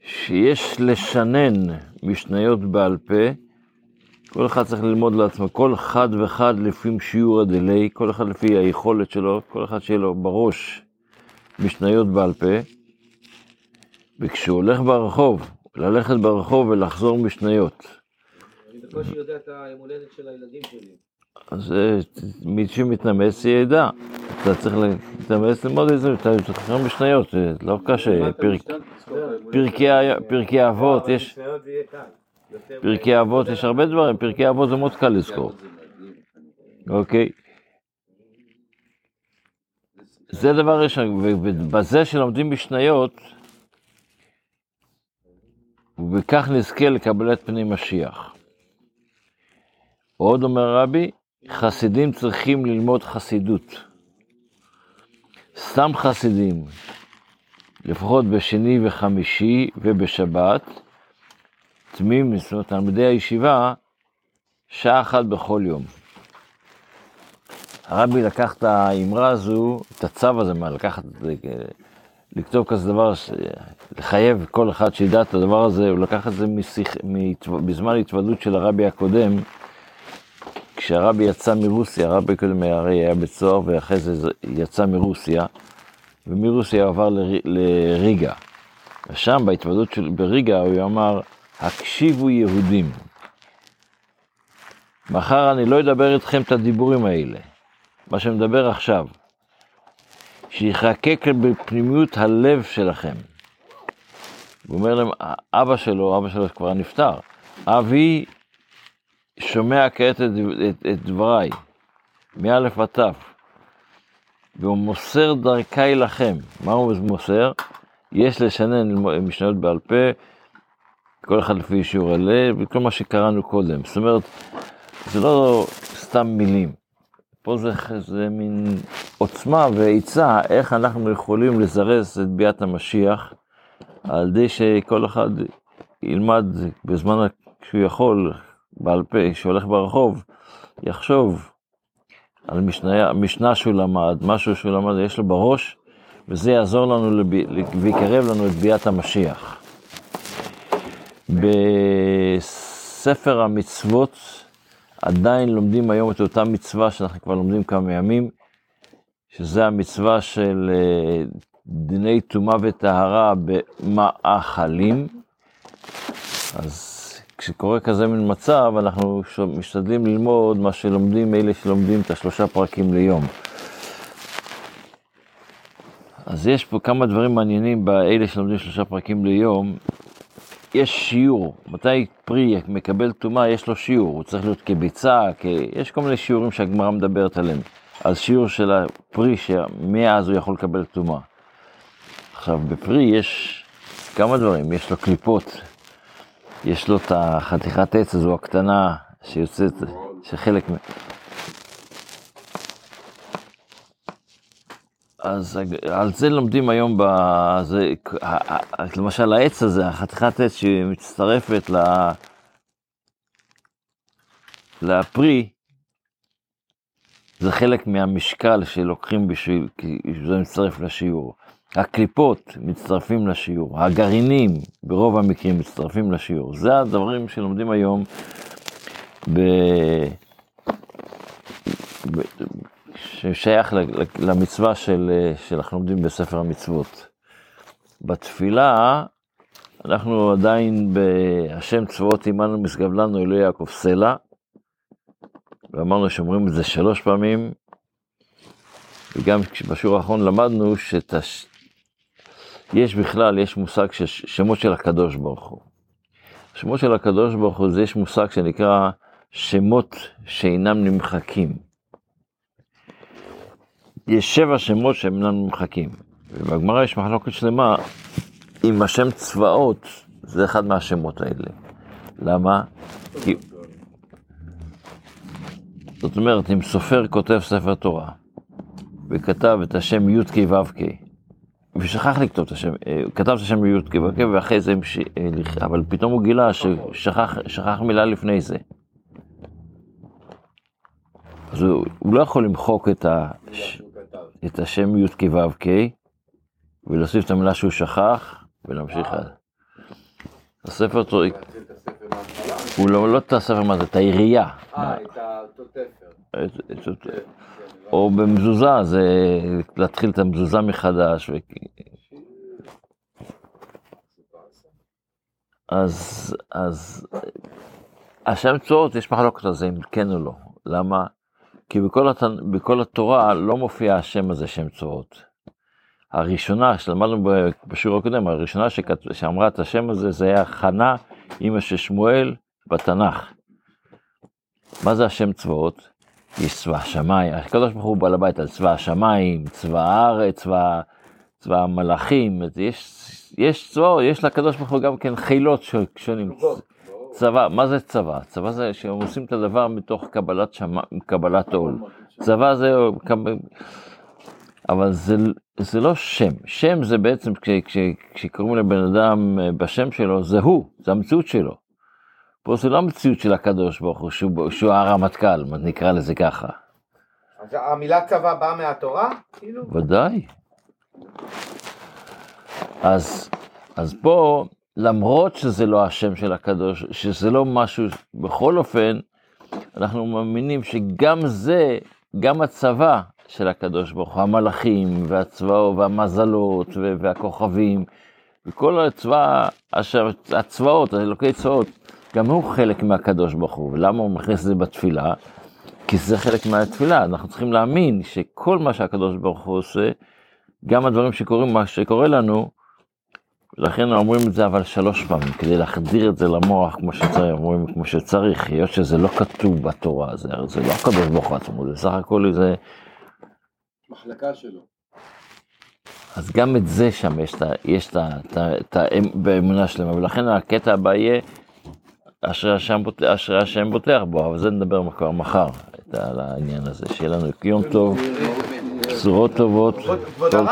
שיש לשנן משניות בעל פה, כל אחד צריך ללמוד לעצמו, כל אחד ואחד לפי שיעור הדיליי, כל אחד לפי היכולת שלו, כל אחד שיהיה לו בראש משניות בעל פה, וכשהוא הולך ברחוב, ללכת ברחוב ולחזור משניות. אני בקושי יודע את היום הולדת של הילדים שלי. אז אה, מי שמתנמס ידע, אתה צריך להתנמס ללמוד את זה, אתה לחזור משניות, זה לא קשה, ה- פרקי אבות, יש... פרקי אבות, יש הרבה דברים, פרקי אבות זה מאוד קל לזכור, אוקיי? זה דבר ראשון, ובזה שלומדים משניות, ובכך נזכה לקבלת פני משיח. עוד אומר רבי, חסידים צריכים ללמוד חסידות. סתם חסידים, לפחות בשני וחמישי ובשבת, תמים, זאת אומרת, תלמידי הישיבה, שעה אחת בכל יום. הרבי לקח את האמרה הזו, את הצו הזה, מה, לקחת, לכתוב כזה דבר, לחייב כל אחד שידע את הדבר הזה, הוא לקח את זה משיח, בזמן ההתוודות של הרבי הקודם, כשהרבי יצא מרוסיה, הרבי קודם הרי היה בצוהר, ואחרי זה יצא מרוסיה, ומרוסיה עבר לר- לריגה. ושם, בהתוודות של בריגה, הוא אמר, הקשיבו יהודים. מחר אני לא אדבר איתכם את הדיבורים האלה, מה שמדבר עכשיו. שיחקק בפנימיות הלב שלכם. הוא אומר להם, אבא שלו, אבא שלו כבר נפטר, אבי שומע כעת את, את, את דבריי, מא' עד ת', והוא מוסר דרכי לכם. מה הוא מוסר? יש לשנן משניות בעל פה, כל אחד לפי שיעור הלב, וכל מה שקראנו קודם. זאת אומרת, זה לא סתם מילים. פה זה, זה מין עוצמה ועצה איך אנחנו יכולים לזרז את ביאת המשיח, על ידי שכל אחד ילמד בזמן שהוא יכול, בעל פה, כשהוא הולך ברחוב, יחשוב על משנה, משנה שהוא למד, משהו שהוא למד, יש לו בראש, וזה יעזור לנו לב, ויקרב לנו את ביאת המשיח. בספר המצוות עדיין לומדים היום את אותה מצווה שאנחנו כבר לומדים כמה ימים, שזה המצווה של אה, דיני טומאה וטהרה במאכלים. אז כשקורה כזה מין מצב, אנחנו משתדלים ללמוד מה שלומדים אלה שלומדים את השלושה פרקים ליום. אז יש פה כמה דברים מעניינים באלה שלומדים שלושה פרקים ליום. יש שיעור, מתי פרי מקבל טומאה, יש לו שיעור, הוא צריך להיות כביצה, כ... יש כל מיני שיעורים שהגמרא מדברת עליהם. על שיעור של הפרי, שמאז הוא יכול לקבל טומאה. עכשיו, בפרי יש כמה דברים, יש לו קליפות, יש לו את החתיכת עץ הזו הקטנה שיוצאת, שחלק מ... אז על זה לומדים היום, בזה, למשל העץ הזה, החתיכת עץ שמצטרפת ל... לפרי, זה חלק מהמשקל שלוקחים בשביל, כי זה מצטרף לשיעור. הקליפות מצטרפים לשיעור, הגרעינים ברוב המקרים מצטרפים לשיעור. זה הדברים שלומדים היום ב... ב... ששייך למצווה של, שאנחנו לומדים בספר המצוות. בתפילה, אנחנו עדיין בהשם צבאות עמנו משגב לנו אלוהי יעקב סלע, ואמרנו שאומרים את זה שלוש פעמים, וגם בשיעור האחרון למדנו שיש יש בכלל, יש מושג של שמות של הקדוש ברוך הוא. שמות של הקדוש ברוך הוא, זה יש מושג שנקרא שמות שאינם נמחקים. יש שבע שמות שהם אינם נמחקים. ובגמרא יש מחלוקת שלמה אם השם צבאות זה אחד מהשמות האלה. למה? כי... זאת אומרת, אם סופר כותב ספר תורה, וכתב את השם י"ק ו"ק, ושכח לכתוב את השם, הוא כתב את השם י"ק ו"ק, ואחרי זה, אבל פתאום הוא גילה ששכח מילה לפני זה. אז הוא, הוא לא יכול למחוק את, ה, את השם י"ק ו"ק, ולהוסיף את המילה שהוא שכח, ולהמשיך אה. הלאה. הספר. הוא לא, לא את הספר מה זה, את העירייה. אה, את אותו או במזוזה, זה להתחיל את המזוזה מחדש. ו... אז, אז השם צורות, יש מחלוקת על זה אם כן או לא. למה? כי בכל, הת... בכל התורה לא מופיע השם הזה שם צורות. הראשונה שלמדנו בשיעור הקודם, הראשונה שכת... שאמרה את השם הזה, זה היה חנה, אימא של שמואל, בתנ"ך. מה זה השם צבאות? יש צבא השמיים, הקדוש ברוך הוא בעל הבית על צבא השמיים, צבא הארץ, צבא, צבא המלאכים, יש, יש צבאות, יש לקדוש ברוך הוא גם כן חילות שונים. צבא, מה זה צבא? צבא זה שהם עושים את הדבר מתוך קבלת, שמה, קבלת עול. צבא זה, אבל זה, זה לא שם, שם זה בעצם, כש, כש, כשקוראים לבן אדם אה, בשם שלו, זה הוא, זה המציאות שלו. פה זה לא המציאות של הקדוש ברוך הוא, שהוא, שהוא הרמטכ"ל, נקרא לזה ככה. אז המילה צבא באה מהתורה? כאילו? ודאי. אז, אז פה, למרות שזה לא השם של הקדוש, שזה לא משהו, בכל אופן, אנחנו מאמינים שגם זה, גם הצבא של הקדוש ברוך הוא, המלאכים והצבאות והמזלות והכוכבים, וכל הצבא, הצבאות, אלוקי צבאות, גם הוא חלק מהקדוש ברוך הוא. ולמה הוא מכניס את זה בתפילה? כי זה חלק מהתפילה, אנחנו צריכים להאמין שכל מה שהקדוש ברוך הוא עושה, גם הדברים שקורים, מה שקורה לנו, לכן אומרים את זה אבל שלוש פעמים, כדי להחדיר את זה למוח כמו שצריך, אומרים כמו שצריך, היות שזה לא כתוב בתורה, זה, זה לא הקדוש ברוך הוא עצמו, זה סך הכל איזה, מחלקה שלו. אז גם את זה שם יש את ה- יש את ה- את ה- את האמ- באמונה שלמה, ולכן הקטע הבא יהיה אשרי השם בוט- אשרי השם בוטח בו, אבל זה נדבר כבר מחר, על העניין הזה, שיהיה לנו יום טוב, בשורות טובות, כל טוב.